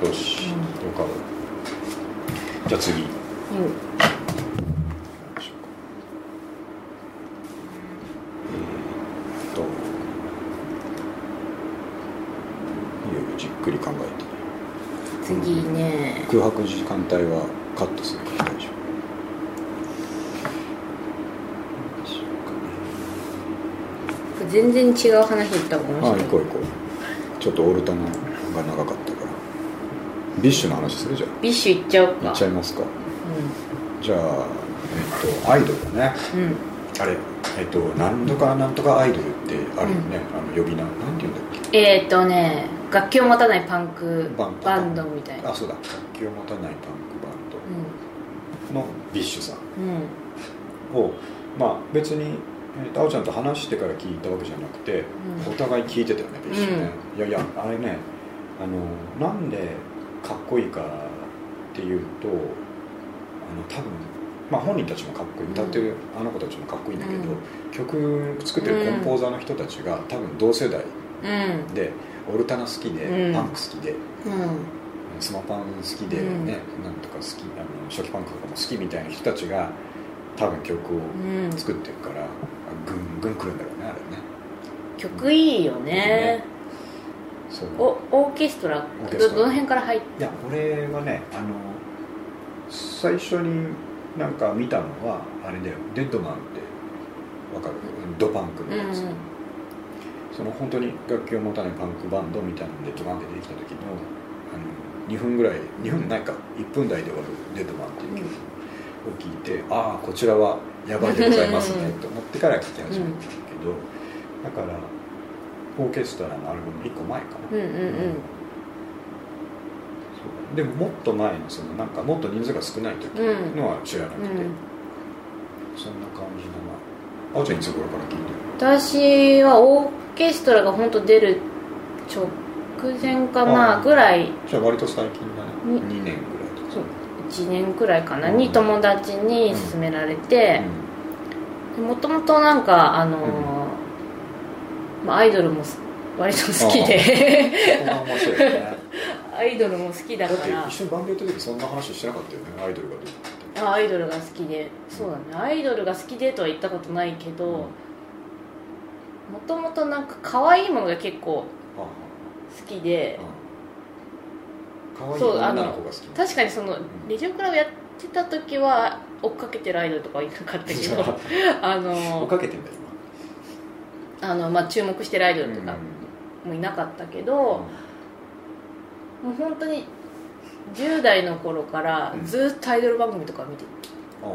よし、じゃあ次。うん。えーっと。いよいよじっくり考えて次ね。空白時間帯はカットするから大丈夫。全然違う話言ったかもしれない。行こう行こう。ちょっとオルタナが長かったビッシュの話するじゃん。ビッシュいっちゃおう行かっちゃいますか。じゃあえっとアイドルだね。うん。うんあれえっとなんとかなんとかアイドルってあるよね、あの呼び名。なんて言うんだっけ？えーっとね楽器を持たないパンクバンド。みたいな。あそうだ。楽器を持たないパンクバンド。のビッシュさん。うん。をまあ別にえーとあおちゃんと話してから聞いたわけじゃなくて、うん。お互い聞いてたよねビッシュね、いやいやあれねあのなんでかっこいいかっていうとあの多分まあ本人たちもかっこいい。歌ってるあの子たちもかっこいいんだけど、うん。曲作ってるコンポーザーの人たちが多分同世代うん。でオルタナ好きで、うん。パンク好きでうん。スマパン好きでね、うん。なんとか好きあの初期パンクとかも好きみたいな人たちが多分曲をうん。作ってるから、ぐんぐん来るんだろうねあれね。曲いいよね。そうおオーケストラオーケストラ。どどの辺から入っいや俺はねあの最初になんか見たのはあれだよデッドマンってわかる？ドパンクのやつ、うんその本当に楽器を持たないパンクバンドみたいなのでドバンって出てきた時のあの2分ぐらい2分ないか1分台で終わるデッドマンっていう曲を聞いて、ああこちらはやばいでございますねと思ってから聴き始めたんだけど、だからオーケストラのアルバム1個前かな、うんうんうん。そう。でももっと前のそのなんかもっと人数が少ない時うんのは知らなくて、うん。そんな感じだなあ。おちゃんいつ頃から聞いてる？私はオーケストラが本当出る直前かなあぐらい。じゃあ割と最近だね。に。2年ぐらいとか。そう。1年くらいかな。うん。に友達に勧められて。もともとなんかあのーまあ、アイドルもす割と好きで。アイドルも好きだだってから一緒にバンドやった時そんな話してなかったよね。アイドルがあアイドルが好きで。そうだね。アイドルが好きでとは言ったことないけどもともとなんか可愛いものが結構あ好きで。あ可愛いそうあの女の子が好き確かにそのレジオクラブやってた時は追っかけてるアイドルとかはいなかったけど。あ追っのかけてんだよあの、まあ、注目してるアイドル今とかもいなかったけど、もう本当に10代の頃からずっとアイドル番組とか見てあ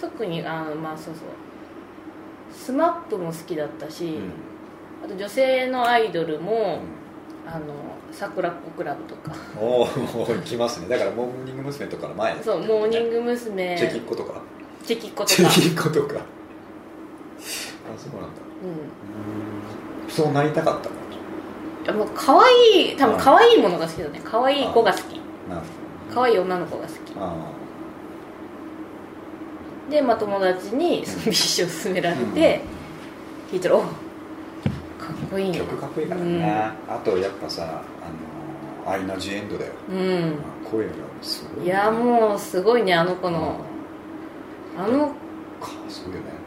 特にあのまあそうそう。スマップも好きだったし、あと女性のアイドルも、あの桜っ子クラブとか。おお来ますね。だからモーニング娘。とかの前そうモーニング娘。チェキッコとか。チェキッコとチェキッコとか。あそうなんだうん。うんそうなりたかったのいやもう可愛い多分可愛いものが好きだね。可愛い子が好き。なる可愛い女の子が好き。あで、まあ、友達にそのビッシュを勧められて、聞いたらおかっこいいねあ曲かっこいいからね、あとやっぱさあのアイナ・ジ・エンドだよ、うん、まあ声がすごい、いやもうすごいねあの子の。あのかすごいよね。あ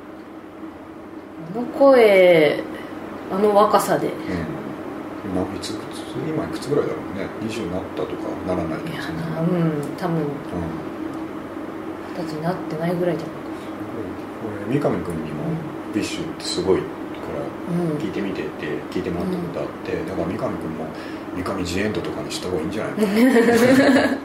の声あの若さで。いうん。今いついくつ今いくつぐらいだろうね。20になったとかならないとかやそんななうん多分。うん。二十歳になってないぐらいじゃないか。これ三上君にもビッシュってすごいからうん聞いてみてって聞いてもらったことあって、だから三上君も三上ジエンドとかにした方がいいんじゃないかな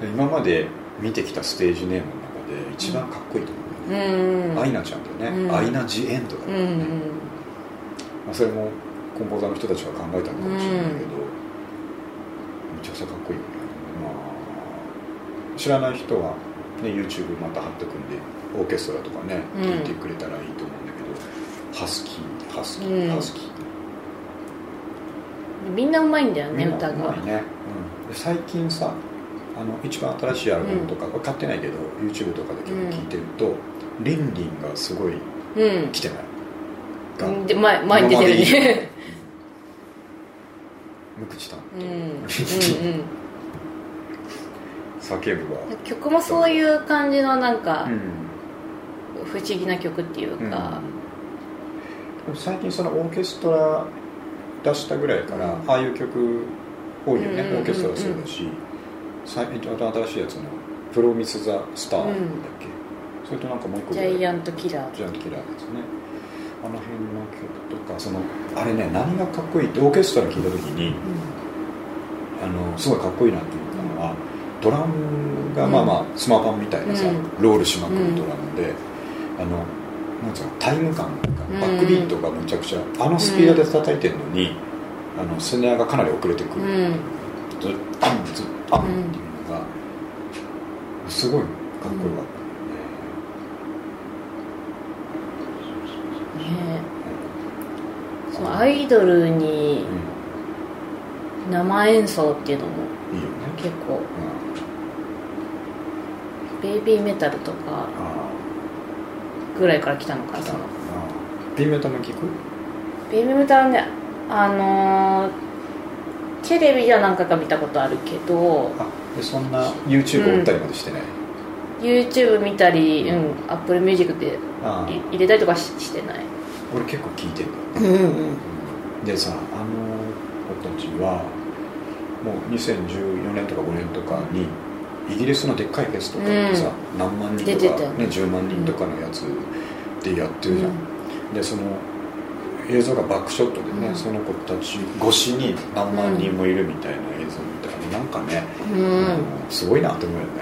今まで見てきたステージネームの中で一番かっこいいと思ううん。アイナちゃんだよね、うん。アイナ・ジ・エンドだからね、うんうん。まあ、それもコンポーザーの人たちが考えたのかもしれないけど、めちゃくちゃかっこいいよね、まあ、知らない人は、ね、YouTube また貼ってくんでオーケストラとかねうん。聴いてくれたらいいと思うんだけど、ハスキーハスキー、うん。ハスキー。みんなうまいんだよね歌が。ね、うん、で最近さあの一番新しいアルバムとか、買ってないけど YouTube とかで結構聴いてると、リンリンがすごいうん。来てない。がで前前に出てるね。無口たんうん。うんうん。叫ぶわ。曲もそういう感じのなんかうん。不思議な曲っていうか、うん。最近そのオーケストラ出したぐらいから、うん。ああいう曲多いよね、うんうんうんうん。オーケストラそうだし。最近新しいやつの「プロミス・ザ・スター」だっけ、それとなんかもう一個ジャイアントキラー。ジャイアントキラーですね。あの辺の曲とかそのあれね何がかっこいいってオーケストラ聴いた時にあのすごいかっこいいなって思ったのはドラムがまあまあスマパンみたいなさ、うん。ロールしまくるドラムで、あのなんつうのタイム感がうん。バックビートがむちゃくちゃあのスピードで叩いてるのに、あのスネアがかなり遅れてくる、うん。うんずっとずっとっていうのがすごいかっこよかった、ねそのアイドルにう生演奏っていうのもん、いいよね、結構。うん、ベイビーメタルとかあぐらいから来たのかあなその B メタも聞く？ベイビーメタルねあのーテレビでは何回か見たことあるけどあでそんな YouTube 追ったりまでしてない、YouTube 見たり、うん、Apple Music で入れたりとかししてない俺結構聞いてんだよね、うんうん。でさあの子たちはもう2014年とか5年とかにイギリスのでっかいフェスとかってさ、何万人出とか、ねね、10万人とかのやつでやってるじゃん、でその映像がバックショットでね、うん。その子たち越しに何万人もいるみたいな映像みたいななんかね、うん。すごいなと思うよね。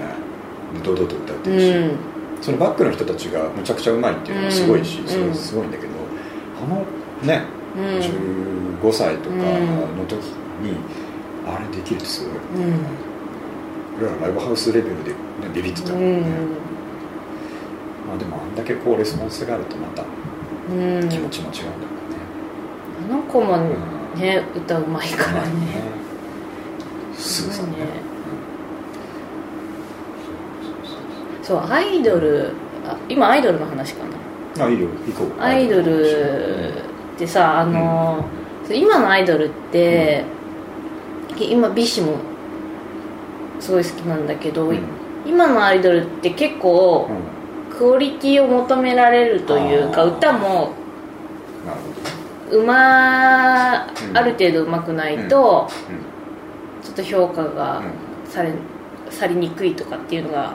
で堂々と歌ってうるし、ん。そのバックの人たちがむちゃくちゃうまいっていうのはすごいし、うん。それはすごいんだけど、あのね、うん。15歳とかの時に、あれできるってすごい、うん。俺らライブハウスレベルで、ね、ビビってたもうん。ね、まあでもあんだけこうレスポンスがあるとまた気持ちも違うんだろうね、あの子もうん。ね歌うまいからね。すごいね。そうアイドルあ今アイドルの話かなあいいよ行こう。アイドルってさあの、今のアイドルって、今ビッシュもすごい好きなんだけど、うん。今のアイドルって結構うん。クオリティを求められるというか歌もうまうん。ある程度うまくないと、うちょっと評価がんうんされされにくいとかっていうのが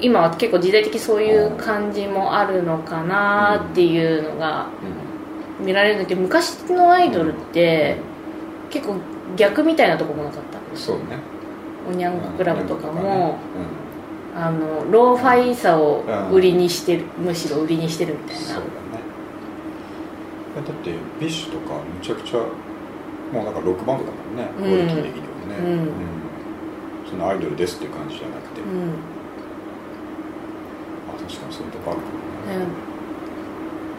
今は結構時代的そういう感じもあるのかなっていうのが見られるんだけど昔のアイドルって結構逆みたいなとこもなかった。うんそうね。おニャン子クラブとかも、ね。あのローファイさを売りにしてる、むしろ売りにしてるみたいな。うんそうだね。だってビッシュとかむちゃくちゃもうなんかロックバンドだもんね、うん。クオリティ的にはね、うん。そのアイドルですっていう感じじゃなくて、うんあ確かにそういうとこあるか。もねね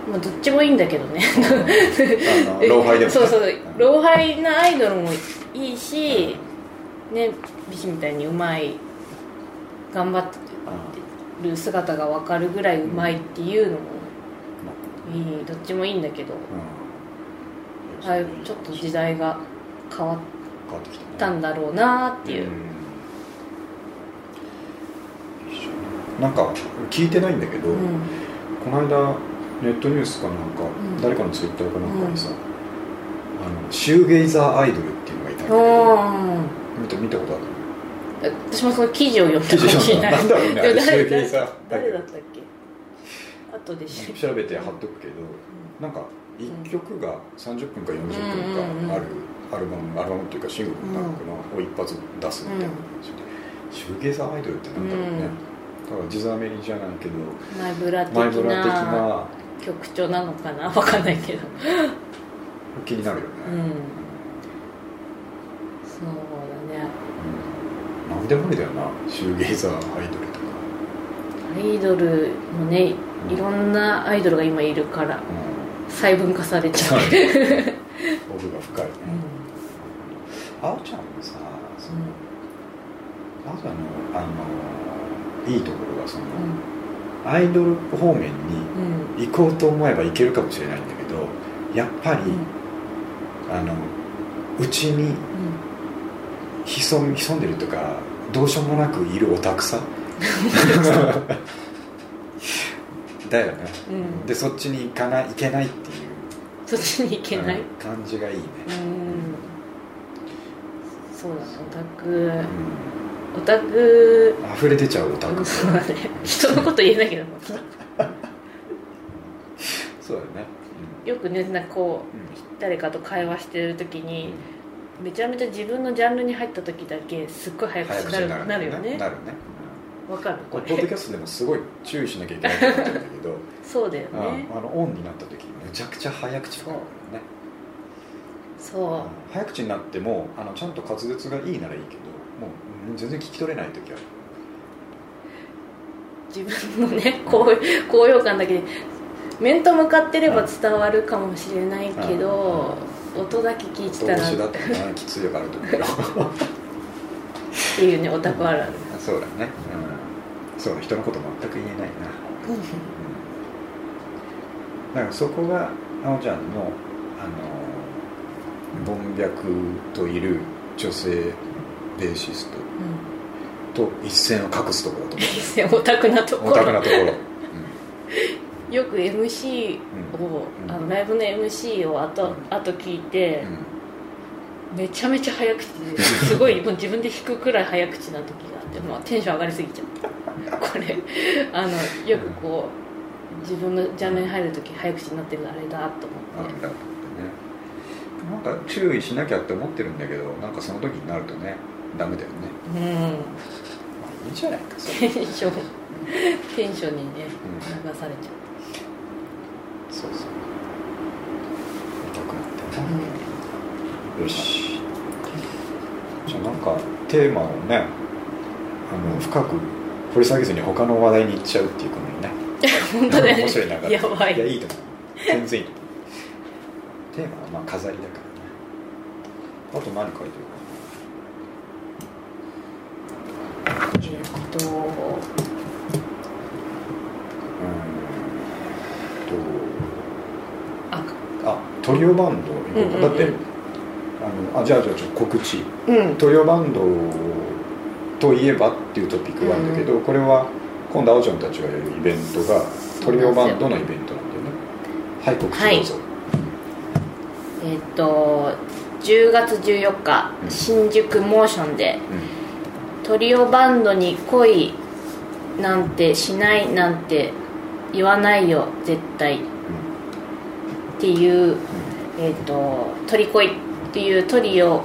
まあ、どっちもいいんだけどね。あのローハイでも、ね、そうそう。うん。ローハイなアイドルもいいし、ねビシみたいにうまい頑張ってる姿が分かるぐらいうまいっていうのもいい。どっちもいいんだけど。うん。ちょっと時代が変わったんだろうなっていう、ん一緒になんか聞いてないんだけど、うん。この間ネットニュースかなんか、ん。誰かのツイッターかなんかにさ、あのシューゲイザーアイドルっていうのがいたんだけどお見た見たことある？ー私もその記事を読んだかもしれない。なんだろうね誰シューゲイザー誰だったっけ？後で調べて。貼っとくけどなんか1曲が30分か40分かあるアルバムアルバムっていうかシングルのタンクのを一発出すみたいな感じで、シューゲイザーアイドルってなんだろうね、だから地ザーメリじゃないけどマイブラ的なな曲調なのかな？分かんないけど。気になるよね、うん。そうだね。うん。何でもありだよな。シューゲイザーアイドルとか、アイドルもねいろんなアイドルが今いるからう細分化されちゃう、ん、奥が深いね、うん。あおちゃんもさそのあおちゃんのあのいいところはその、アイドル方面にうん。行こうと思えば行けるかもしれないんだけどやっぱり、うん。あのうちに潜潜んでるとかどうしようもなくいるオタクさ。だよね、うん。でそっちに行かない行けないっていう。そっちに行けない、うん感じがいいね、うん。そうだねオタク。うオタク。ん、溢れ出ちゃうオタク。人のこと言えないけど。そうだよねよくねなんかこう誰かと会話してる時にめちゃめちゃ自分のジャンルに入った時だけすっごい早口になるなるよね。なるね。わかる？ここれれポッドキャストでもすごい注意しなきゃいけないと思ってるんだけど。そうだよあねあのオンになった時めちゃくちゃ早口だからね。そう。早口になってもあのちゃんと滑舌がいいならいいけどもううん全然聞き取れない時ある。自分のね高高揚感だけで面と向かってれば伝わるかもしれないけど音だけ聞いてたらっ動詞だきついがあると思うよていうねオタクあるある。そうだね、うん、そう人のこと全く言えないな、うん、だからそこがあおちゃんのあの盆脈といる女性ベーシスト。と一線を画すところだと思う。んオタクなとうころ。オタクなところ、よく MC を、うん。あのライブの MC を後,、後聞いて、うん。うんめちゃめちゃ早口ですごいもう自分で弾くくらい早口な時があってもうテンション上がりすぎちゃってこれあのよくこう自分のジャンルに入る時早口になってるのあれだとな思って。なんか注意しなきゃって思ってるんだけどなんかその時になるとねダメだよね。うん。まあいいじゃないかテンションテンションにねうん流されちゃそうそう。痛くなってねよし。じゃあなんかテーマをねあの深く掘り下げずに他の話題に行っちゃうっていうことにね。う本当だよね。面白いなかったやばい。いやいいと思う。全然いい。と思うテーマはまあ飾りだからね。あと何書いてる？えっとうーんとああトリオバンドだってあのあじゃあじゃあちょっと告知。うん。トリオバンドといえばっていうトピックがあるんだけど、これは今度あおちゃんたちがやるイベントがトリオバンドのイベントなんだよね。はい告知どうぞ、えっと10月14日うん。新宿モーションでトリオバンドに恋なんてしないなんて言わないよ絶対。っていう、えっとトリ恋っていうトリオ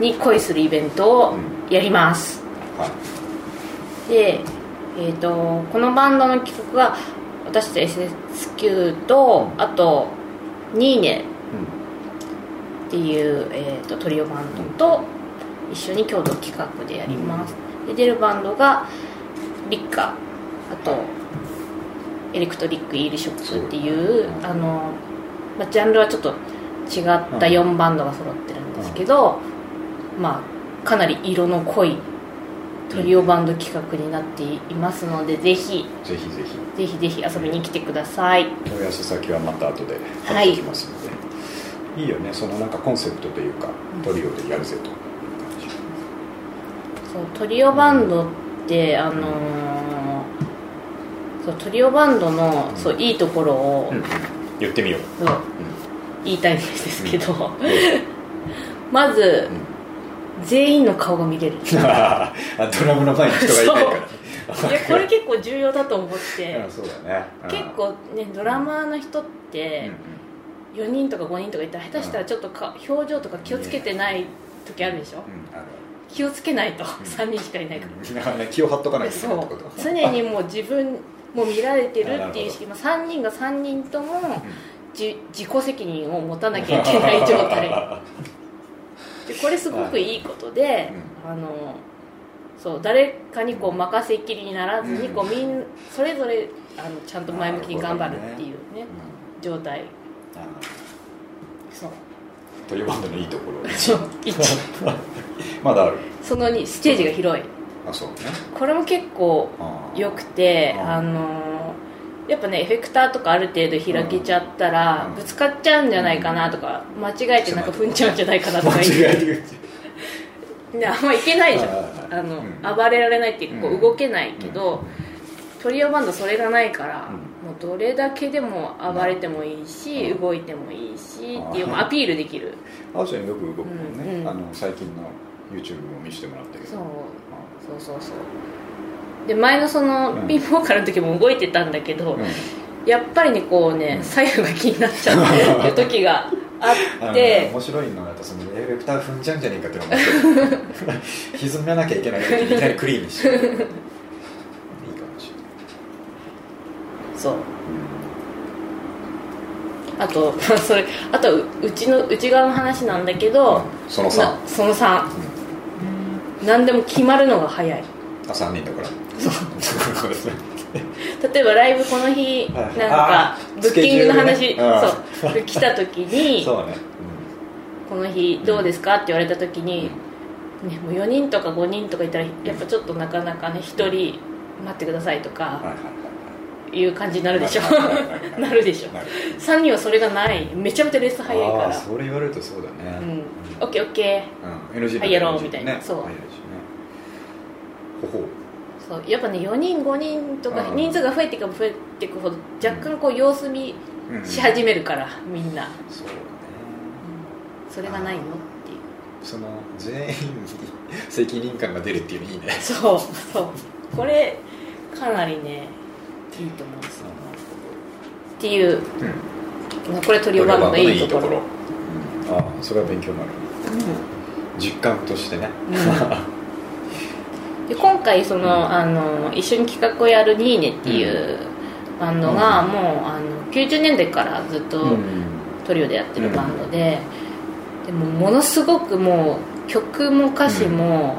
に恋するイベントをうんやります、はいで、えー、とこのバンドの企画が私と SSQ とあとニーネっていう、えー、とトリオバンドと一緒に共同企画でやります。で出るバンドがリッカあとエレクトリック・イールショップっていうう。んあの、まあ、ジャンルはちょっと違った4バンドが揃ってるんですけど、まあかなり色の濃いトリオバンド企画になっていますのでぜひぜひぜひ。ぜひぜひ遊びに来てください。問い合わせ先はまた後で貼っておきますので、い、いよね。そのなんかコンセプトというかトリオでやるぜとそうトリオバンドってあのーそうトリオバンドのそういいところを、うん言ってみよう、そう言いたいんですけど、まず、全員の顔が見れる。い あドラムの前に人がいないから。ね やこれ結構重要だと思って。うんそうだね。うん。結構ねドラマーの人っうんて4人とか5人とかいたら下手したらちょっとか表情とか気をつけてない時あるでしょ？うんある気をつけないと3人しかいないから。うん。気を張っとかないといけないってそう。こと常にもう自分も見られてるっていう意識。まあ3人が3人ともじ自己責任を持たなきゃいけない状態。でこれすごくいいことで、あのそう誰かにこう任せっきりにならずに、うん。こうみんそれぞれあのちゃんと前向きに頑張るっていうねうん。状態トリオバンドのいいところ まだある。その2ステージが広い。あそうね。これも結構あー。良くてうんあのやっぱねエフェクターとかある程度開けちゃったらうん。ぶつかっちゃうんじゃないかなとか間違えてなんか踏んじゃうんじゃないかなとか。間違えて あんまいけないじゃん。あの、うん。暴れられないっていうかこうん。う動けないけど、トリオバンドそれがないから、うんもうどれだけでも暴れてもいいし、うん。動いてもいいしっていう アピールできる。あーちゃんよく動くもんね、うんうん。あの最近の YouTube も見せてもらったけど。そう。あそうそうそう。で前のそのうん。ピンボーカルの時も動いてたんだけど、うん。やっぱりねこうね、うん。左右が気になっちゃう。っていう時があって。面白いのがそのエレクター踏んじゃうんじゃねえかっていうのが面白い歪めなきゃいけない時にいきなりクリーンにしていいかもしれない、そう。あと それあとううちの内側の話なんだけど、そのな3その3何でも決まるのが早い。あ3人だから例えばライブこの日はい。なんかあーブッキングの話、スケジュールね。そう。来た時に そうね、この日どうですかって言われた時に、ね、もう4人とか5人とかいたらやっぱちょっとなかなかね1人待ってくださいとかはいはいはいいう感じになるでしょ。なるでしょ。なる。3人はそれがない。めちゃめちゃレース早いから。それ言われるとそうだね。うん。オッケーオッケうん、NG はいやろうみたいな。ね。そう。ね。ほほーそう。やっぱね4人5人とかうん。人数が増えていけば増えていくほど若干こう様子見うん。し始めるからみんな。そうだね。それがないのっていう。その全員に責任感が出るっていうのいいね。そう。そう。これかなりねいいと思うんですよ。っていううん。これトリオバンドのいいところ。うんああそれは勉強になる実感としてね、で今回その、あの一緒に企画をやるニーネっていうバンドが、うん。もうあの90年代からずっとうん。トリオでやってるバンドで、でもものすごくもう曲も歌詞も、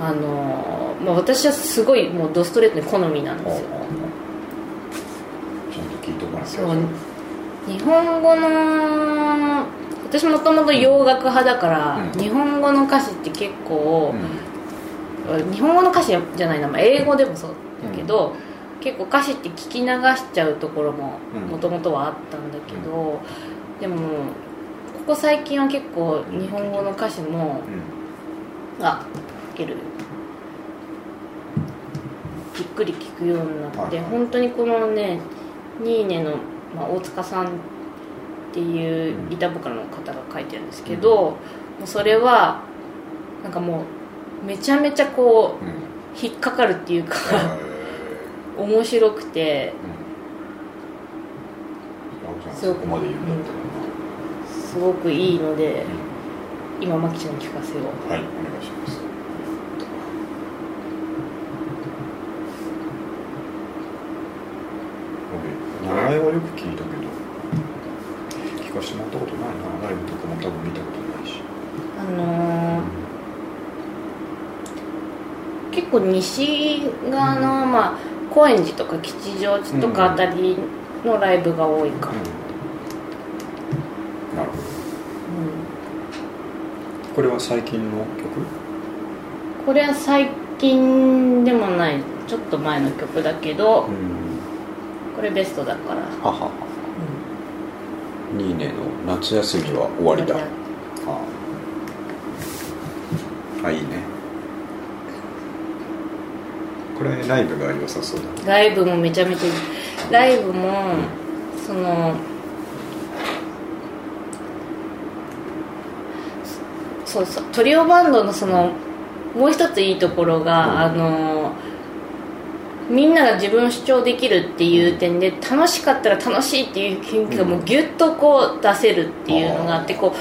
あのまあ、私はすごいもうドストレートに好みなんですよちゃんと聞いてもらってそう日本語の私もともと洋楽派だから、うん。日本語の歌詞って結構う、ん。日本語の歌詞じゃないな、まあ、英語でもそうだけど、結構歌詞って聞き流しちゃうところもうん。もともとはあったんだけど、でもここ最近は結構日本語の歌詞もうん。あ書ける。じっくり聞くようになって、はい。本当にこのねニーネの、まあ、大塚さんっていううん板ボカルの方が書いてるんですけど、もうそれはなんかもうめちゃめちゃこう引っかかるっていうかえ 面白くて。すごくすごくいいので今マキちゃんに聞かせよう。らはいお願いします俺名前はよく聞いたけど聞かせてもらったことないな。ライブとかも多分見たことないし。あのー結構西側の、まあ、高円寺とか吉祥寺とかあたりのライブが多いか。も、うん。なるほど。うん。これは最近の曲？これは最近でもない。ちょっと前の曲だけど。ん。これベストだから、はは。はニーネの夏休みは終わりだ。あ。あいいね。これライブが良さそうだライブもめちゃめちゃいい。ライブもそのそうそうトリオバンドのそのもう一ついいところが、あのみんなが自分を主張できるっていう点で楽しかったら楽しいっていう雰囲気がもうギュッとこう出せるっていうのがあってこ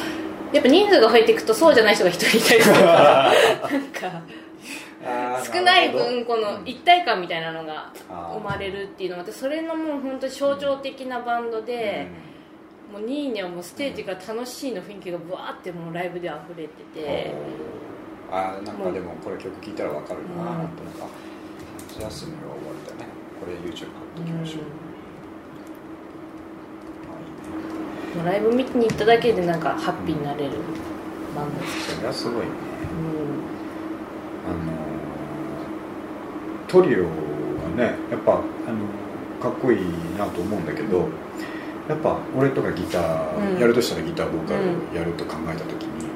うやっぱ人数が増えていくとそうじゃない人が一人いたりとか なんか少ない分この一体感みたいなのが生まれるっていうのがあってそれのもう本当に象徴的なバンドで、もうニーネはもうステージが楽しいの雰囲気がブワーってもうライブで溢れてて、あーなんかでもこれ曲聴いたら分かるな、うん。なんとなく夏休みは終わりだね。これ YouTube 貼っときましょう、あいいね。ライブ見に行っただけでなんかハッピーになれる。バンドそれはすごいね。うあのートリオはねやっぱあのかっこいいなと思うんだけどやっぱ俺とかギタうん。ーやるとしたらギターボーカうルやると考えた時に、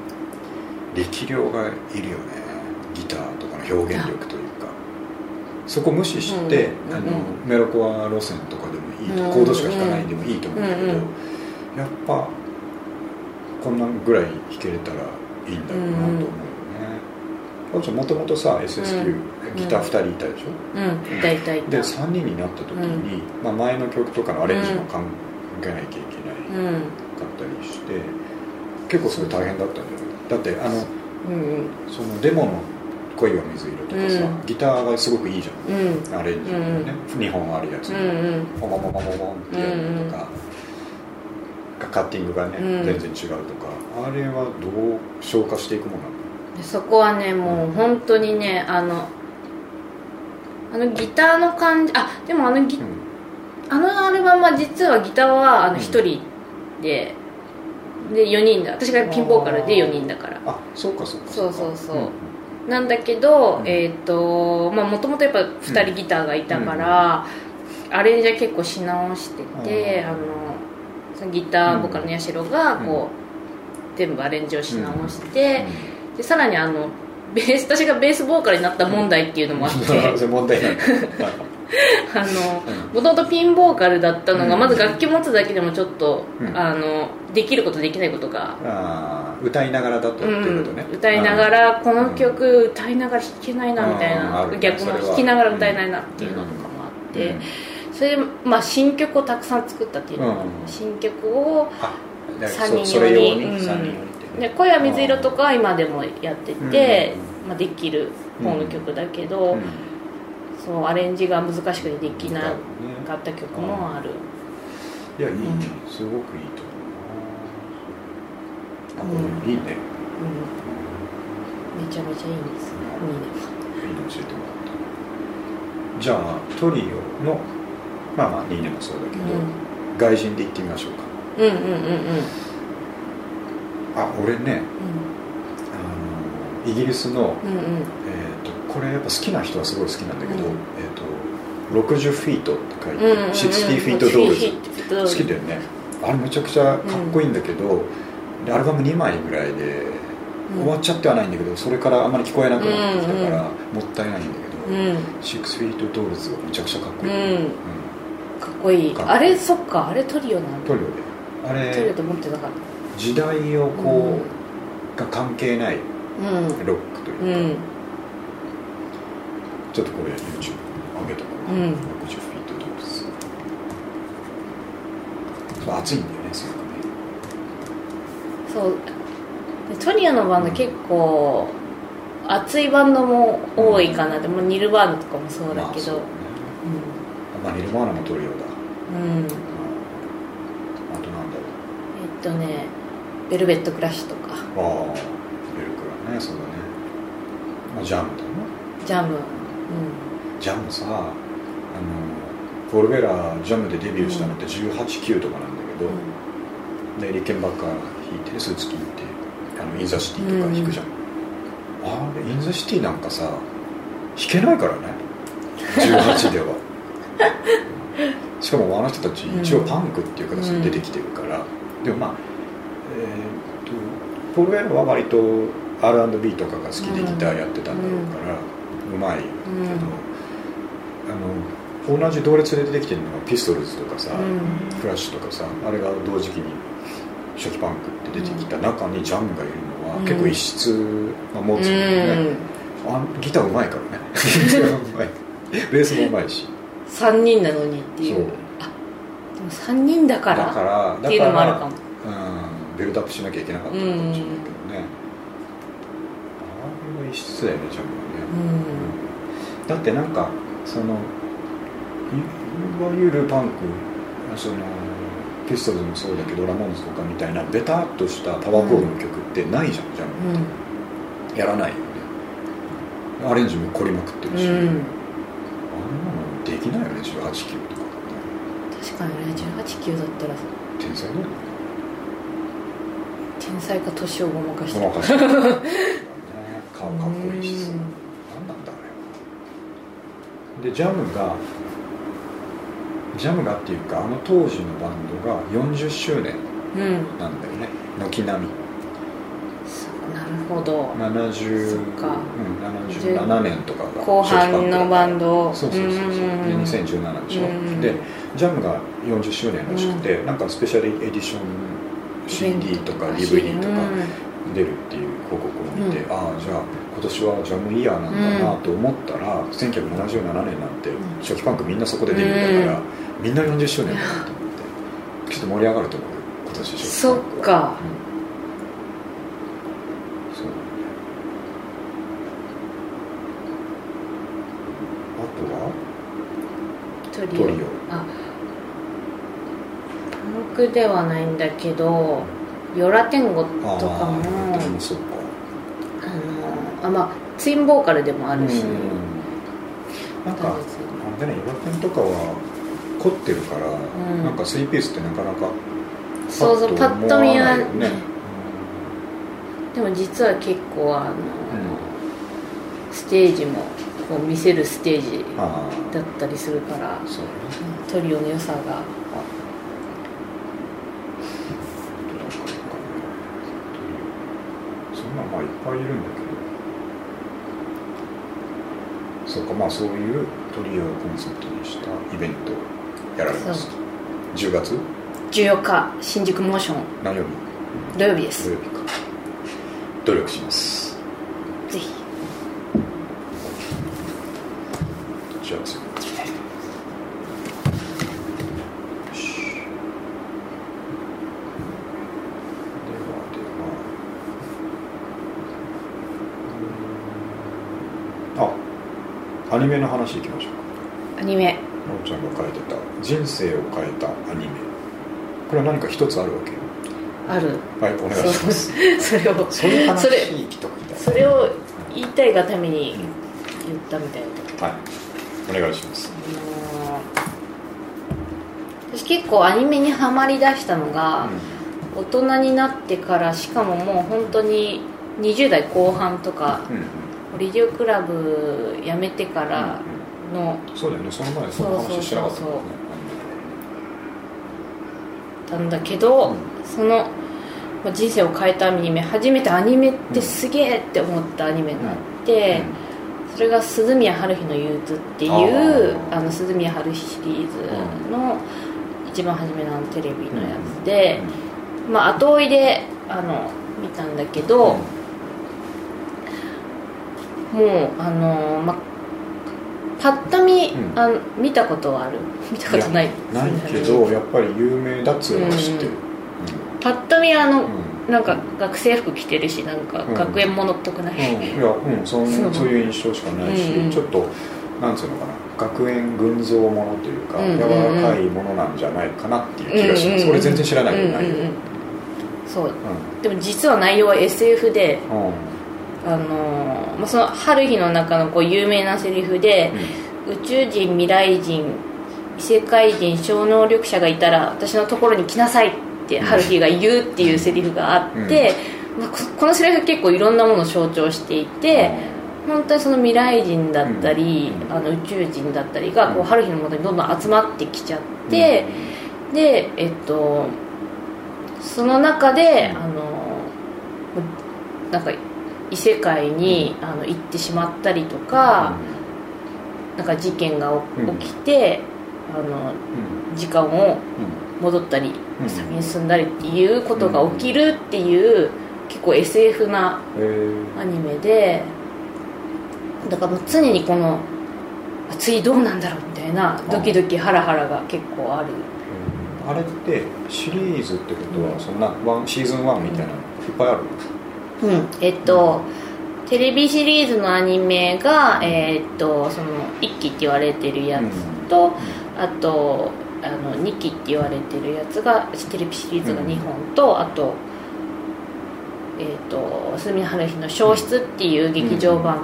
力量がいるよね。ギターとかの表現力とそこ無視して、うんあのうん。メロコア路線とかでもいいと、うんコードしか弾かないでもいいと思うんだけど、やっぱこんなぐらい弾けれたらいいんだろうなと思うよね。もともとさ SSQ、うんギター2人いたでしょ、うん。大体。で3人になった時に、まあ、前の曲とかのアレンジも考えなきゃいけない、うん。かったりして結構それ大変だったんだよね。だってあのうん。そのデモの「恋は水色」とかさ、うん。ギターがすごくいいじゃん。うん。アレンジもね、2本あるやつ。うんうにん。ポンポンポンポンポンってやるのとか、カッティングがね、うん。全然違うとかあれはどう消化していくものなの？でそこはねもう本当にねあのあのギターの感じあでもあのギあのアルバムは実はギターはあのうん。1人で、で4人だ。私がピンボーカルで4人だから。あそうかそうか。そうそうそう。うんなんだけど、うん。えっ、とまあもともとやっぱ2人ギターがいたから、アレンジは結構し直してて、うん。あのそのギターボーカルのヤシロがこう、全部アレンジをし直して、でさらにあのベース私がベースボーカルになった問題っていうのもあって、問題なんだ あのうんもともとピンボーカルだったのが、うん。まず楽器持つだけでもちょっと、うん。あのできることできないことが、歌いながらだとうことね、うん歌いながらこの曲歌いながら弾けないなみたいな、逆も弾きながら歌えないなっていうのとかもあって、それで、まあ、新曲をたくさん作ったっていうのが、うん。新曲をあだから三人用に、ね。で声は水色とかは今でもやってて、うん。まあ、できる方の曲だけど、うんそうアレンジが難しくてできなかった曲もある、いやいいね。うんすごくいいと思う。なあこれいいね。うん、めちゃめちゃいいんです。ね。いいの教えてもらった。じゃあトリオのまあまあニーネもそうだけど、外人で行ってみましょうか。うん、うんうんうん。うんあ俺ねあのイギリスの、うんうんこれやっぱ好きな人はすごい好きなんだけど、うん。えー、と60フィートって書いて、うんうんうん。60フィートドールズ。60好きだよね。あれめちゃくちゃかっこいいんだけど、でアルバム2枚ぐらいで、うん。終わっちゃってはないんだけどそれからあんまり聞こえなくなってきたから、もったいないんだけど、うん。シックスフィートドールズがめちゃくちゃかっこいい、うん。かっこいい。あれそっか。あれトリオなんだ。トリオであれトリオと思ってなかっ時代をこう、が関係ないロックというか、うんちょっとこれ YouTube 上げとこう、うん60フィートドールズそう。熱いんだよねすごくね。そう。でトリオのバンド結構熱いバンドも多いかなでもニルバーナとかもそうだけど。まあそうね。まあニルバーナもトリオだうん、うん、あとなんだ。ろえっとねベルベットクラッシュとか。うああベルクラねそうだね、まあ、ジャムだね。ジャム。うジャムさあのフォルベラジャムでデビューしたのって189とかなんだけど、ん。でリケンバッカー弾いてスーツ着いてあのインザシティとか弾くじゃん、あれインザシティなんかさ弾けないからね。18では。しかもあの人たち一応パンクっていう形で出てきてるから、でもまあえーっとポール・ウェラーは割と R&B とかが好きでギターやってたんだろうから、うまいけど、あの同じ同列で出てきてるのがピストルズとかさ、うん。クラッシュとかさあれが同時期に初期パンクって出てきた中にジャムがいるのは、うん。結構異質な持つんだよね、あギターうまいからね。ベースもうまいし。3人なのにっていう。そう。あでも3人だからだからっていうのもあるかも。うん、ビルドアップしなきゃいけなかったのかもしれないけどね、あれは異質だよねジャムはね、うんだってなんかそのいいわゆるパンクそのピストルズもそうだけどラモーンズとかみたいなベタっとしたパワーコードの曲ってないじゃんジャムうん。やらないよね。アレンジも凝りまくってるし、うん。あんなのできないよね18、9とか確かにね189だったら。天才だよね。天才か年をごまかして。ごまかして。る ね。かかっこいいしさうん何なんだあれでジャムがジャムがっていうかあの当時のバンドが40周年うん。なんだよね。軒並み。なるほど。70そっか。うん、77年とかが後半のバンド。そうそうそうそう。でうん2017でしょ、うんでジャムが40周年らしくて、なんかスペシャルエディション CD とか DVD とか出るっていう広告を見て、うああじゃあ今年はジャムイヤーなんだなと思ったら、1977年なんて初期パンクみんなそこでデビューだから、みんな40周年だなと思ってちょっと盛り上がると思うよ今年初期そっか。うんそうあとは？トリオ。トリオ。あパンクではないんだけど「ヨラテンゴ」とかも。ああそうかあまあツインボーカルでもあるし、なんかあれだね岩君とかは凝ってるから、ん。なんか3ピースってなかなかそうそうパッと見はね、でも実は結構あの、ステージもこう見せるステージだったりするからあそうね。トリオの良さが。そんなまあいっぱいいるんだけどそうかまあそういうトリオをコンセプトにした。イベントやられますそう。10月？14日新宿モーション。何曜日？土曜日です。土曜日か。努力しますぜひじゃあ次よしではではあアニメの話いきましょう。アニメ。かのんちゃんが書いてた「人生を変えたアニメ」これは何か一つあるわけ？ある。はいお願いします。そ れを。そういう話それそれを言いたいがために言ったみたいな。はい。お願いします。私結構アニメにはまりだしたのが、大人になってからしかももう本当に20代後半とかうんうんレディオクラブ辞めてからのそうだよね。その前その話してなかったもんね。なんだけど、うん。そのまあ人生を変えたアニメ。初めてアニメってすげえって思ったアニメがあって、それが鈴宮春日の憂鬱っていうあの鈴宮春日シリーズの一番初めのテレビのやつで、まあ、後追いであの見たんだけど、もうあのまあパッと見、うん。あの見たことはある。見たことない。ないけどやっぱり有名だっつうのは知ってる。パッと見あの、うん。なんか学生服着てるしなんかうん。学園ものっぽくない、うん。いやうんそう。そういう印象しかないし、うんうん。ちょっとなんつうのかな。学園群像ものというか、うんうんうん。柔らかいものなんじゃないかなっていう気がします、うんうんうん。俺全然知らないけど内容うんうんうん。そう。うでも実は内容は SF でんうんあのーまあ、その春日の中のこう有名なセリフで、宇宙人未来人異世界人超能力者がいたら私のところに来なさいって春日が言うっていうセリフがあって、まあここのセリフ結構いろんなものを象徴していて、本当にその未来人だったり、うん。あの宇宙人だったりがこううん春日のもとにどんどん集まってきちゃって、でえっとその中であのなんか異世界にあの行ってしまったりとか、なんか事件がうん起きて、あの時間を戻ったり、うん。先に進んだりっていうことが起きるっていう、結構 SF なアニメでだからもう常にこのあ次どうなんだろうみたいなドキドキハラハラが結構ある。あれってシリーズってことはそんなワンシーズン1みたいなのいっぱいあるうん。えっと、テレビシリーズのアニメが、えーっとその1期って言われてるやつと、あとあの2期って言われてるやつがテレビシリーズが2本と、あと,、えーっと「住春日の消失」っていう劇場版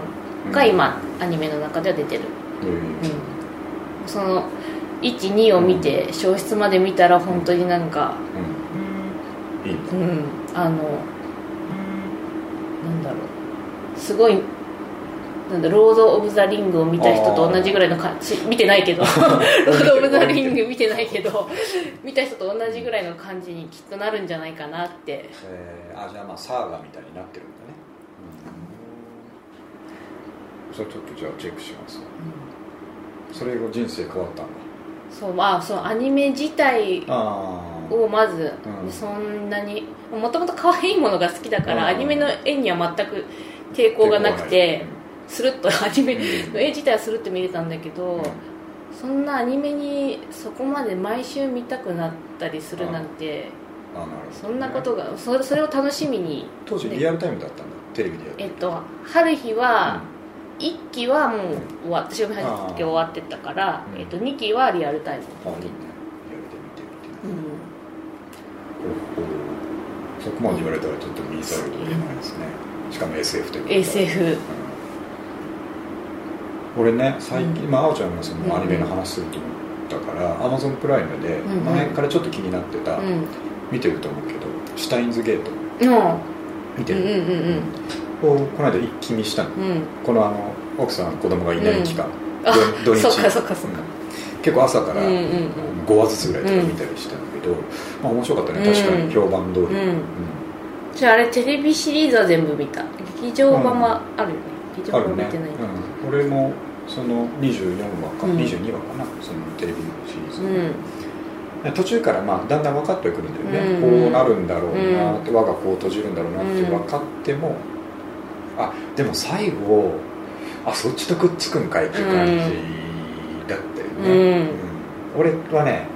が今、アニメの中では出てる、へーうん、その12を見て消失まで見たら本当になんかうん。うん。あのだろう。すごいなんだロード・オブ・ザ・リングを見た人と同じぐらいの感じ 見てないけど。ロード・オブ・ザ・リング見てないけど見た人と同じぐらいの感じにきっとなるんじゃないかなって。えー、あじゃあまあサーガみたいになってるんだね。うん。それちょっとじゃあチェックしますそれ後人生変わったんだ。そうまあそのアニメ自体あをまず、うん。そんなにもともと可愛いものが好きだから、うん。アニメの絵には全く抵抗がなくてスルッとアニメの絵自体はスルッと見れたんだけど、そんなアニメにそこまで毎週見たくなったりするなんて、あなるほどね。そんなことがそれそれを楽しみに当時リアルタイムだったんだテレビでやってえっと春日は、1期はもう終わ私が見始めた時終わってたから、うん。えっと、2期はリアルタイム。あいいね。リアルで見てるっていう。うんそこまで言われたらちょっと見ざるを得ないですねしかも SF ということ SF うん俺ね最近、まあ、あおちゃんがそのアニメの話すると思ったから、アマゾンプライムで前からちょっと気になってた、うん見てると思うけど「シュタインズゲート」見てうんうんる、うんこの間一気見したのこのあの奥さん子供がいない期間、土土日か結構朝から5話ずつぐらいとか見たりしたんど、まあ面白かったね確かに。評判通り、うん。じゃああれテレビシリーズは全部見た。劇場版はあるよね、劇場版見てない、うん、俺もその24話か、うん。22話かなそのテレビシリーズ、うん。途中からまあだんだん分かってくるんだよね、うん。こうなるんだろうなって、輪がこう閉じるんだろうなってうん分かっても、あでも最後あそっちとくっつくんかいっていう感じだったよね、うんうん俺はね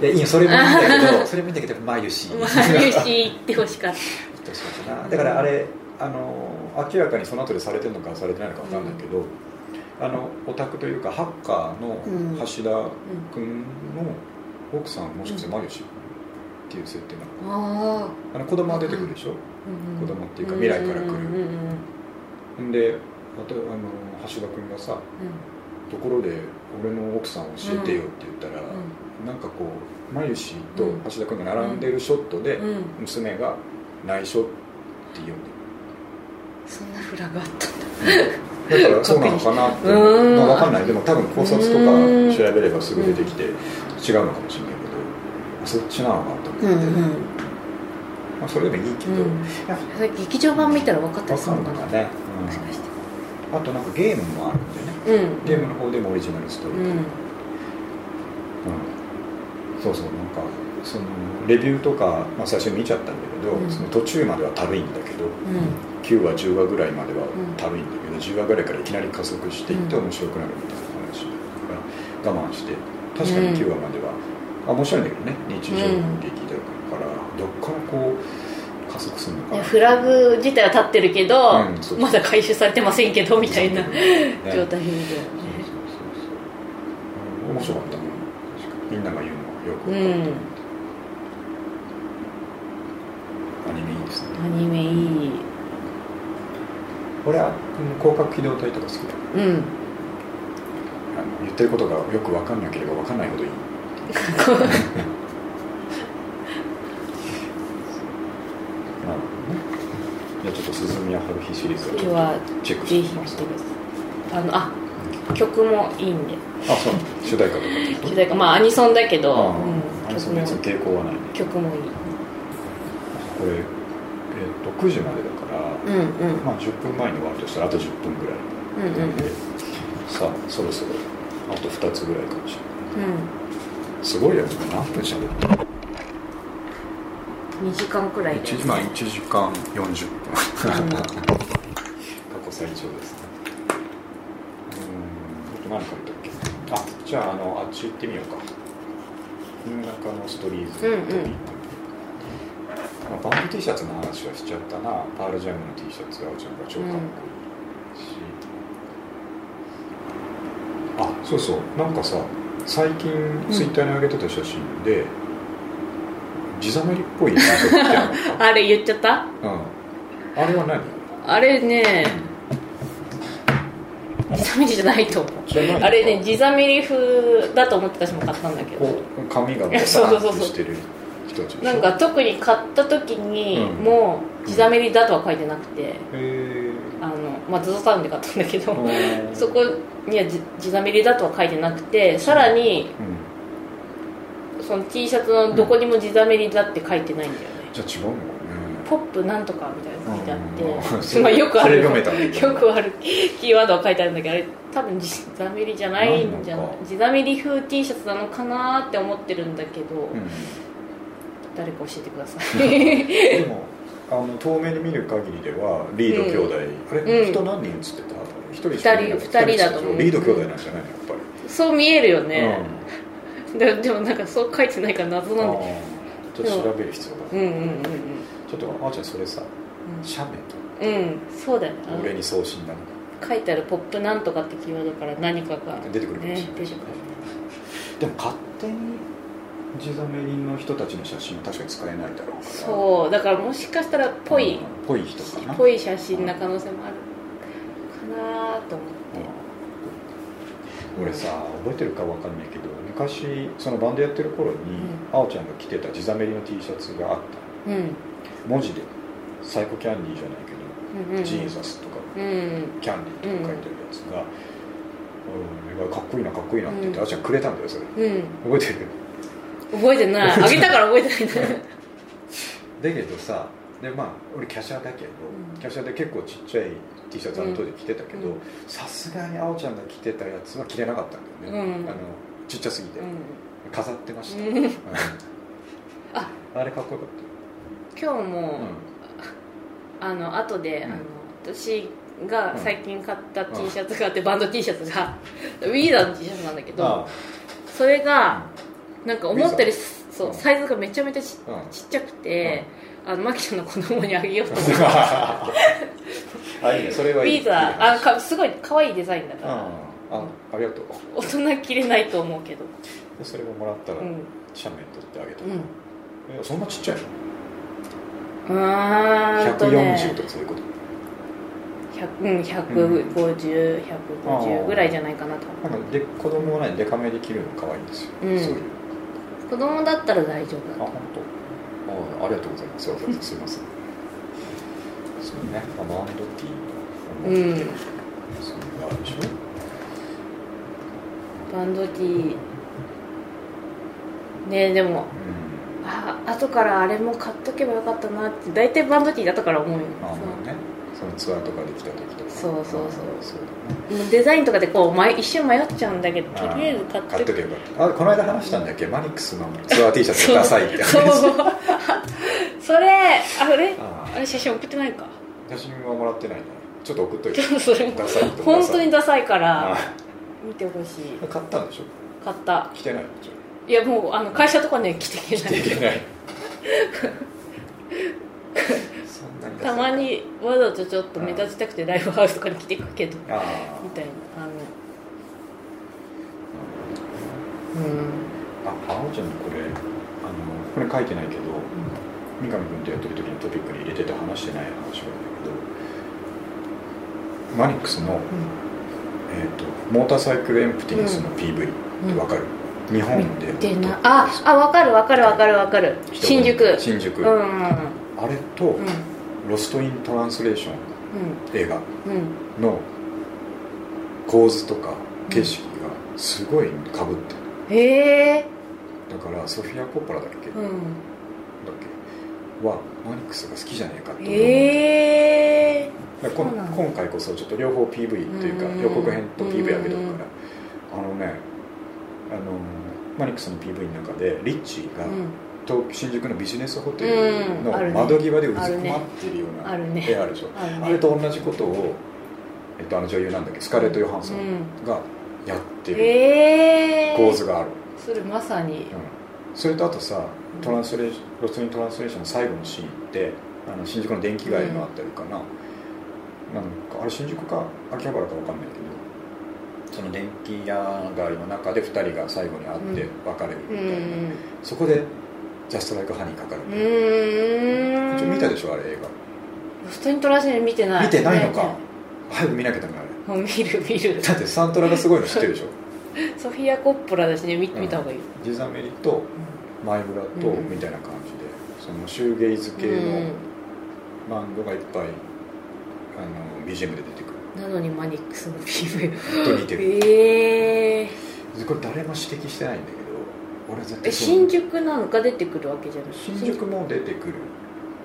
いやいいよそれもいいんだけどそれもいいんだけどマユシまあユシ行ってほしかってほしかったな。だからあれあの明らかにその後でされてるのかされてないのか分かんないけど、あのオタクというかハッカーのうん橋田君の奥さんもしかしてマユシっていう設定なの。たあの子供が出てくるでしょ、子子供っていうか未来から来る。うんうんうんんでまたあの橋田君がさところで俺の奥さん教えてよって言ったら、なんかこうマユシと橋田君が並んでるショットで、うん。うん。娘が内緒って言うんだよそんなフラグあったんだ。だからそうなのかなって、分かんない。でも多分考察とかうん調べればすぐ出てきて違うのかもしれないけどそっちなのかと思って、うんうん。まあ、それでもいいけど、うん。劇場版見たら分かったりするのかな。るのかね、もしかして。うんあとなんかゲームもある。んでねうんゲームの方でもオリジナルストーリー、うん。うん。そうそうなんかそのレビューとか、まあ、最初に見ちゃったんだけど、うん。その途中まではたるいんだけどうん。9話10話ぐらいまではんたるいんだけど、10話ぐらいからいきなり加速していってうん。面白くなるみたいな話だから我慢して確かに9話までは、あ面白いんだけどね日常劇だから、どっからこう加速するのかないやフラグ自体は立ってるけど、うんそうそう。まだ回収されてませんけどみたいなね 状態で、そうそうそうそう。面白かった。みんなが言うのはよく分かると思って、アニメいい。ですねアニメいい俺はうん広角機動隊とか好きだ。うん。あの言ってることがよく分かんなければ分かんないほどいい なるほどねじゃあちょっと鈴宮春日シリーズはちょっ次はとチェックしてみます。あのあ曲もいいんで。あそう。主題歌とか主題歌。まあアニソンだけど、あうんあれそ曲も。んなやつ抵抗はない。ね曲もいい。これ、えっと9時までだから、うんうん。まあ、10分前に終わるとしたらあと10分ぐらい。うんうん。うんで、さあそろそろあと2つぐらいかもしれない。うん。すごいよね何分しゃべった2時間くらいで。1時間1時間40分。うん。過去最長ですね。うん。あと何書いたっけあじゃああのあっち行ってみようか。新中のストリーズ。うん。うんまあバンド T シャツの話はしちゃったな。パールジャムの T シャツがおちゃんが超かっこいいし、あそうそう。なんかさ最近ツイッターに上げてた写真で、地ざめりっぽい あれ言っちゃった？うん、あれは何？あれね地ザミリじゃないと。思うあれね地ザミリ風だと思って私も買ったんだけど。髪がボサッとしてるなんか特に買った時にうん。もう地ザメリだとは書いてなくて。へあのまあ、ズゾタウンで買ったんだけど、うん。そこにはジジザメリだとは書いてなくてさらにうんその T シャツのどこにもジザメリだって書いてないんだよね、じゃあ違うのかねポップなんとかみたいなの書いてあって、うん。まあよくある。よくあるキーワードは書いてあるんだけどあれ多分ジザメリじゃないんじゃないなんのか。ジザメリ風 T シャツなのかなって思ってるんだけど、うん。誰か教えてください。でもあの遠目に見る限りではリード兄弟、あれ、うん人何人っつってた？一人しかいない二人二人だと思うリード兄弟なんじゃないの？やっぱり、そう見えるよね、うんででもなんかそう書いてないから謎なんだあーちょっと調べる必要がある、うんうんうんちょっとあーちゃんそれさ写メうんうんそうだよね。俺に送信なの書いてあるポップなんとかってキーワードから何かが出てくるかもしれない、ねでも勝手に地ざめりの人たちの写真は確かに使えないだろうから。そうだからもしかしたらぽいうんぽい人かな。ぽい写真な可能性もあるかなと思っ俺さ覚えてるかわかんないけど昔そのバンドやってる頃に、あおちゃんが着てた地ざめりの T シャツがあったうん。文字で「サイコキャンディー」じゃないけどジーザスとかうんキャンディーとか書いてるやつが、うん、かっこいいなかっこいいなって言って、うん。あーちゃんくれたんだよそれ。うん。覚えてる？覚えてない。あげたから覚えてないんだ だけどさでまあ俺華奢だけど、うん。華奢で結構ちっちゃい T シャツあの当時着てたけどうん。さすがにあおちゃんが着てたやつは着れなかったんだよね、うん。あのちっちゃすぎて、う飾ってました、ん、う ん、あ。あれかっこよかっ今日も、た、あの後で、うん。あの私が最近買った T シャツがあって、バンド T シャツがウィーダーの T シャツなんだけどあそれがなんか思ったよりそううん。サイズがめちゃめちゃちっちゃくて、あのマキちゃんの子供にあげようと思って。あいいね。それウはいい。ィーザーあかすごい可愛いデザインだから、うん。あありがとう。大人着れないと思うけど。でそれをもらったら、うん。写メ撮ってあげた、うん。えそんなちっちゃいの？うーんとね。140とかそういうこと？100うん150、150ぐらいじゃないかなと。なんかで子供はねデカめで着るの可愛いんですよ、うん。そういう。子供だったら大丈夫だあ本当？あありがとうございます。わざわざすいません。そうね、まあ、バンドティーうん。そうでしょ？バンド T ねでもうん。あ後からあれも買っとけばよかったなって大体バンド T だったから思うよ。ねそのツアーとかで来た時とか。そうそうそう。あそうデザインとかでこう迷一瞬迷っちゃうんだけどとりあえず買っとけ買っとけば。あこの間話したんだっけ？マニックスのツアー T シャツダサいって。話そう。それあれ？ああれ写真送ってないか？写真はもらってないね。ちょっと送っといて。それ。もダサい本当にダサいからあ見てほしい。買ったんでしょ？買った。着てないいやもうあの会社とかね着てけあない。着ていけない たまにわざとちょっと目立ちたくてライブハウスとかに着てくけどあみたいなああの。うん。あ、あおちゃんのこれ、あの、これ書いてないけど、三上君とやってる時のトピックに入れてて話してない話があるんだけど、マニックスの、えっ、と、モーターサイクルエンプティネスの PV ってわかる、日本で。でなああ分かる分かる分かる分かる。新宿。新宿。うんうんあれと、うん。ロスト・イン・トランスレーション映画うんの構図とか景色がすごいかぶってる。へえ。だから、ソフィア・コッポラだっけ、うん。だっけ？はマニックスが好きじゃねえかって思う。へえ。今回こそちょっと両方 PV っていうかうん。予告編と PV あげとくから。あのねあのマニックスの PV の中でリッチーがうん東新宿のビジネスホテルの窓際でうずくまってるようなあるね。絵あるでしょあるね。あれと同じことを、えっと、あの女優なんだっけスカーレット・ヨハンソンうんがやってる構図がある、それまさに。うん。それとあとさトランスレーションロストイントランスレーションの最後のシーンってあの新宿の電気街のあたりかな,、なんかあれ新宿か秋葉原か分かんないけどその電気屋街の中で2人が最後に会って別れるみうたいな、ん。そこで「ジャスト・ライク・ハニー」かかる、うーん。一応見たでしょあれ映ロストイントラシネ見てな画い。見てないのか？ね。早く見なきゃダメあれ。見る見る。だってサントラがすごいの知ってるでしょ。ソフィア・コッポラだしね見見た方がいい。ジザメリとマイブラとうん。みたいな感じでそのシューゲイズ系のバンドがいっぱいあの BGM で出てくる。なのにマニックスの PV 本当に似てる。ええこれ誰も指摘してないん俺絶え対新宿なんか出てくるわけじゃない？新宿も出てくる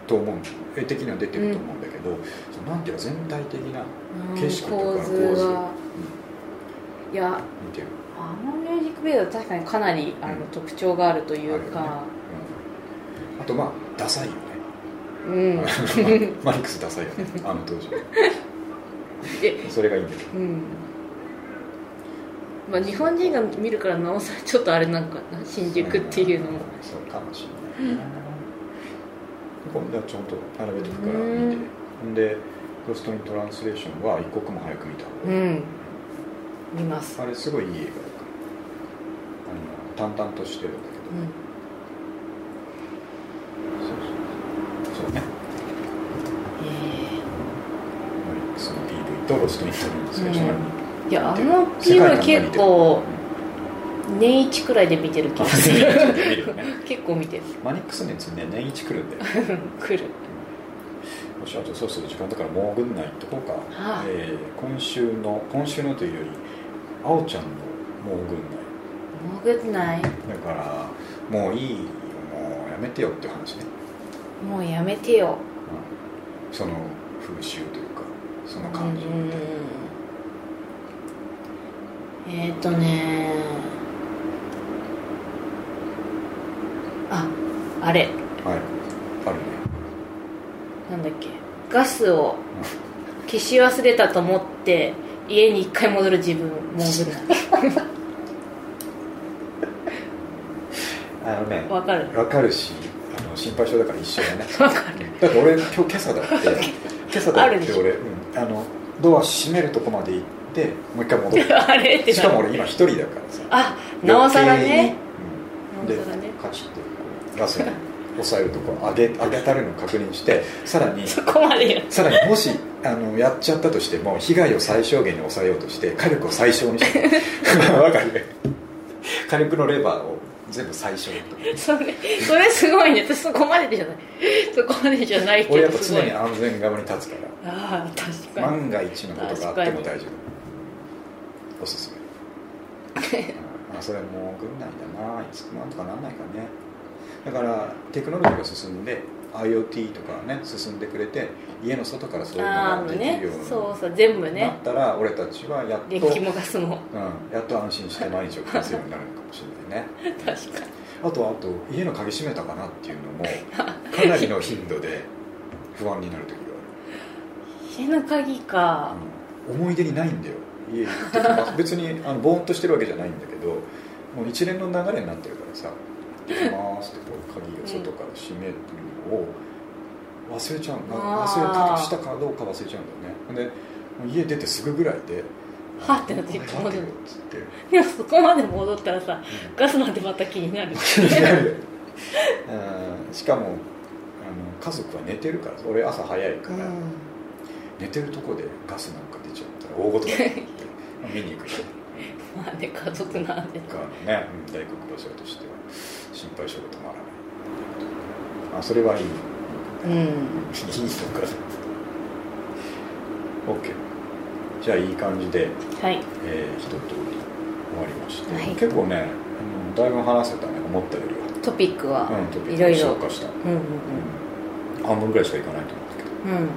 と思う絵的には出てると思うんだけど、そのなんていうか全体的なうん景色とか構構図図がいや似てる。あのミュージックビデオは確かにかなりあの、うん。特徴があるというあるよね。かうん。あとまあダサいよね。うん。マリックスダサいよね。あの当時。え。それがいいんだけどうんまあ日本人が見るからなおさらちょっとあれなんかな新宿っていうのも。そうかもしれないな今度はちゃんと並べてくから見て。ほん。で「ロスト・イン・トランスレーション」は一刻も早く見た。方がいい、うん。見ます。あれすごいいい映画だからあの淡々としてるんだけど、うん。そうそうそう。ね。えマリックスの PV とロスト・イン・トランスレーション、うんーいやあの世界観 PV が似てる結構年一くらいで見てる気がする。結構見てる。マニックス熱ね年一来るんだよ 来る。よしあとそうする時間だからもうぐんないとこうか、あえー今週の今週のというよりあおちゃんのもうぐんない。潜ってない？だからもういいよもうやめてよっていう話ね、もうやめてよ。うん。その風習というかそのうん感じ、えっ、ー、とねああれ。はい。あるね。なんだっけ。ガスを消し忘れたと思って家に一回戻る自分もうぐらあのねいわかる。わかるしあの心配性だから一緒だね。わかる。だって俺今日今朝だって 今朝だって俺、うん、あのドア閉めるとこまで行ってもう一回戻る。あれってなしかも俺今一人だからさ。あなおさらね。うん、でカチッガスに押さえるとこ上げ上げたるのを確認してさらにそこまでさらにもしあのやっちゃったとしても被害を最小限に抑えようとして火力を最小にして。わかる。火力のレバーを全部最小にとそれそれすごいね。私そこまでじゃない。そこまでじゃないけ俺やっぱ常に安全側に立つから。ああ確かに。万が一のことがあっても大丈夫おすすめ。う んあそれもう軍内だないつなんとかなんないかね。だからテクノロジーが進んで IoT とかね進んでくれて家の外からそういうのああができねるようにそうそう全部なねったら俺たちはやっと、電気もガスもうん、やっと安心して毎日を暮らせるようになるのかもしれないね。確かに。あとあと家の鍵閉めたかなっていうのも かなりの頻度で不安になる時が家の鍵か。ある、うん。思い出にないんだよ家行ってきます 別にあのボーンとしてるわけじゃないんだけどもう一連の流れになってるからさ「行きます」ってこう鍵を外から閉めるのを忘れちゃう忘れたしたかどうか忘れちゃうんだよね。で家出てすぐぐらいで「はってなってあ待てよ」っつって。でもそこまで戻ったらさガスなんてまた気になる。しかもあの家族は寝てるから俺朝早いから、寝てるとこでガスなんか出ちゃったら大事だと思って見に行くから まあね家族なんで。がね、うん、大黒柱としては心配性が止まらない。あそれはいい。うんいいのか。OK じゃあいい感じで、はい。えー、一通り終わりまして、はい。結構ねあのだいぶ話せたね思ったよりは。トピックはうんトピックいろいろ消化した、うんうん半分ぐらいしかいかないと思うんですけど。うん。うん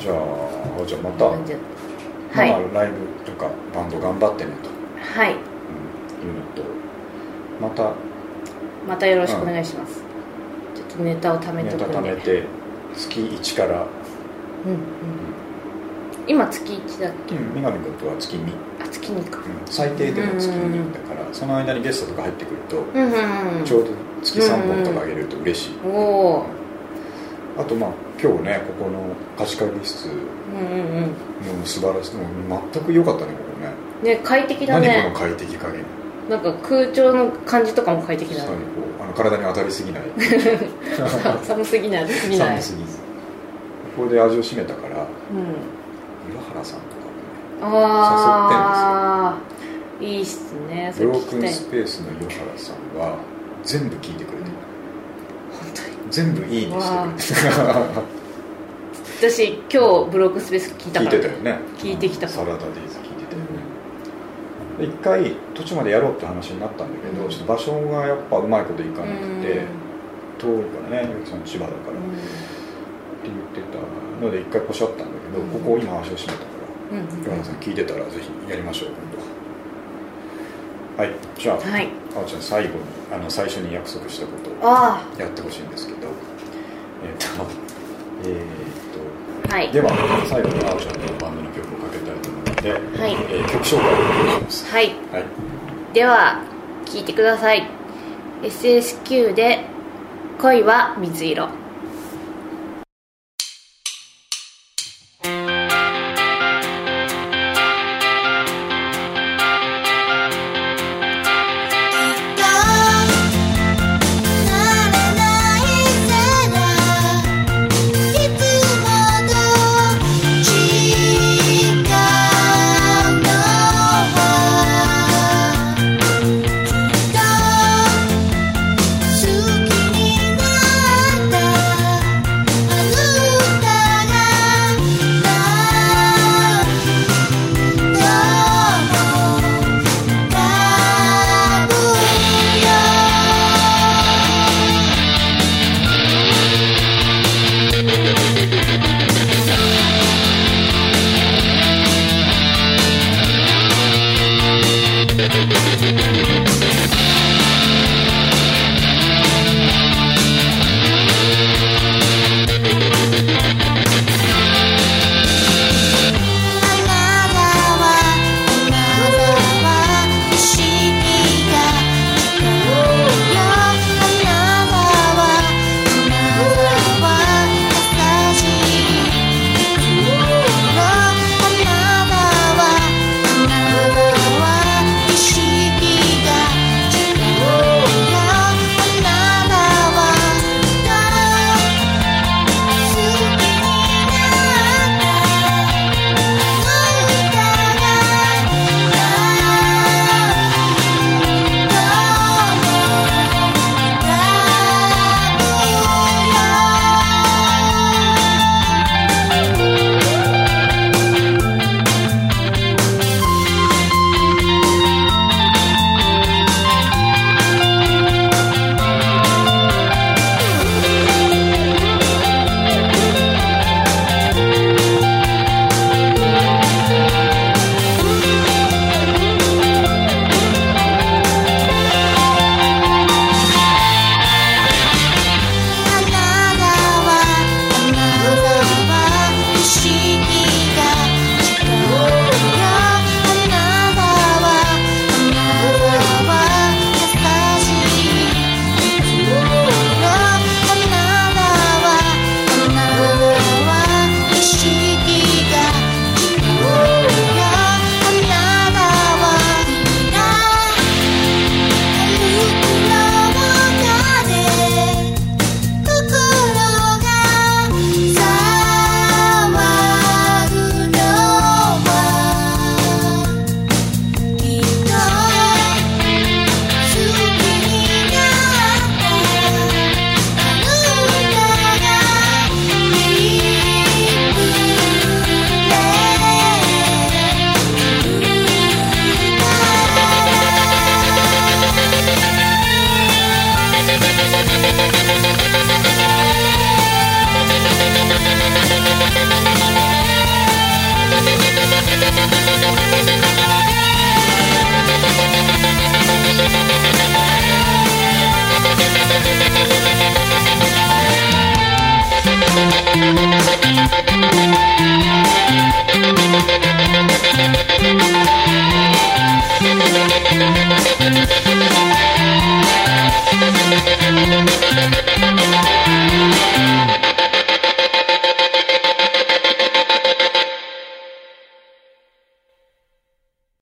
じゃあじゃあまた、はい。まあ、ライブとかバンド頑張ってねと、はい。うん、いうのと。また。またよろしくお願いします、ちょっとネタを貯めネタとくんで。貯めて月1から、うんうん。今月1だっけ？うん、三上君とは月2、うん、あ月2か。最低でも月うんうんうん。2だからその間にゲストとか入ってくるとうんうんうん。ちょうど月3本とかあげると嬉しい、おおあとまあ今日ねここの貸し会議室うんうんうん。もう素晴らしい。もう全く良かったねここね。ね快適だ何ねこの快適加減。なんか空調の感じとかも快適だね。あの体に当たりすぎない。寒すぎない。すぎない。寒すぎず。ここで味を占めたからうん。岩原さんとかああいいっすね。そブロークンスペースの岩原さんは全部聞いてくれてる、本当に。全部いいねしてくれてる私今日ブロックスペース聞いた聞から。いてたよね。聞いてきたサラダデイズ。聞いてたよね、で一回途中までやろうって話になったんだけど、うん。ちょっと場所がやっぱうまいこといかなくて、うん。遠いからねその千葉だから、って言ってたので一回ポシャったんだけど、うん。ここ今足を閉めたから。うん。うんさん聞いてたらぜひやりましょう。今度はいじゃあ、はい。あおちゃん最後にあの最初に約束したことをあやってほしいんですけど。えっ、とえっ、あはい。とでは最後にあおちゃんのバンドの曲をかけたいと思うので、はい。えー曲紹介をお願いします。はい。はい。では聞いてください。SSQ で恋は水色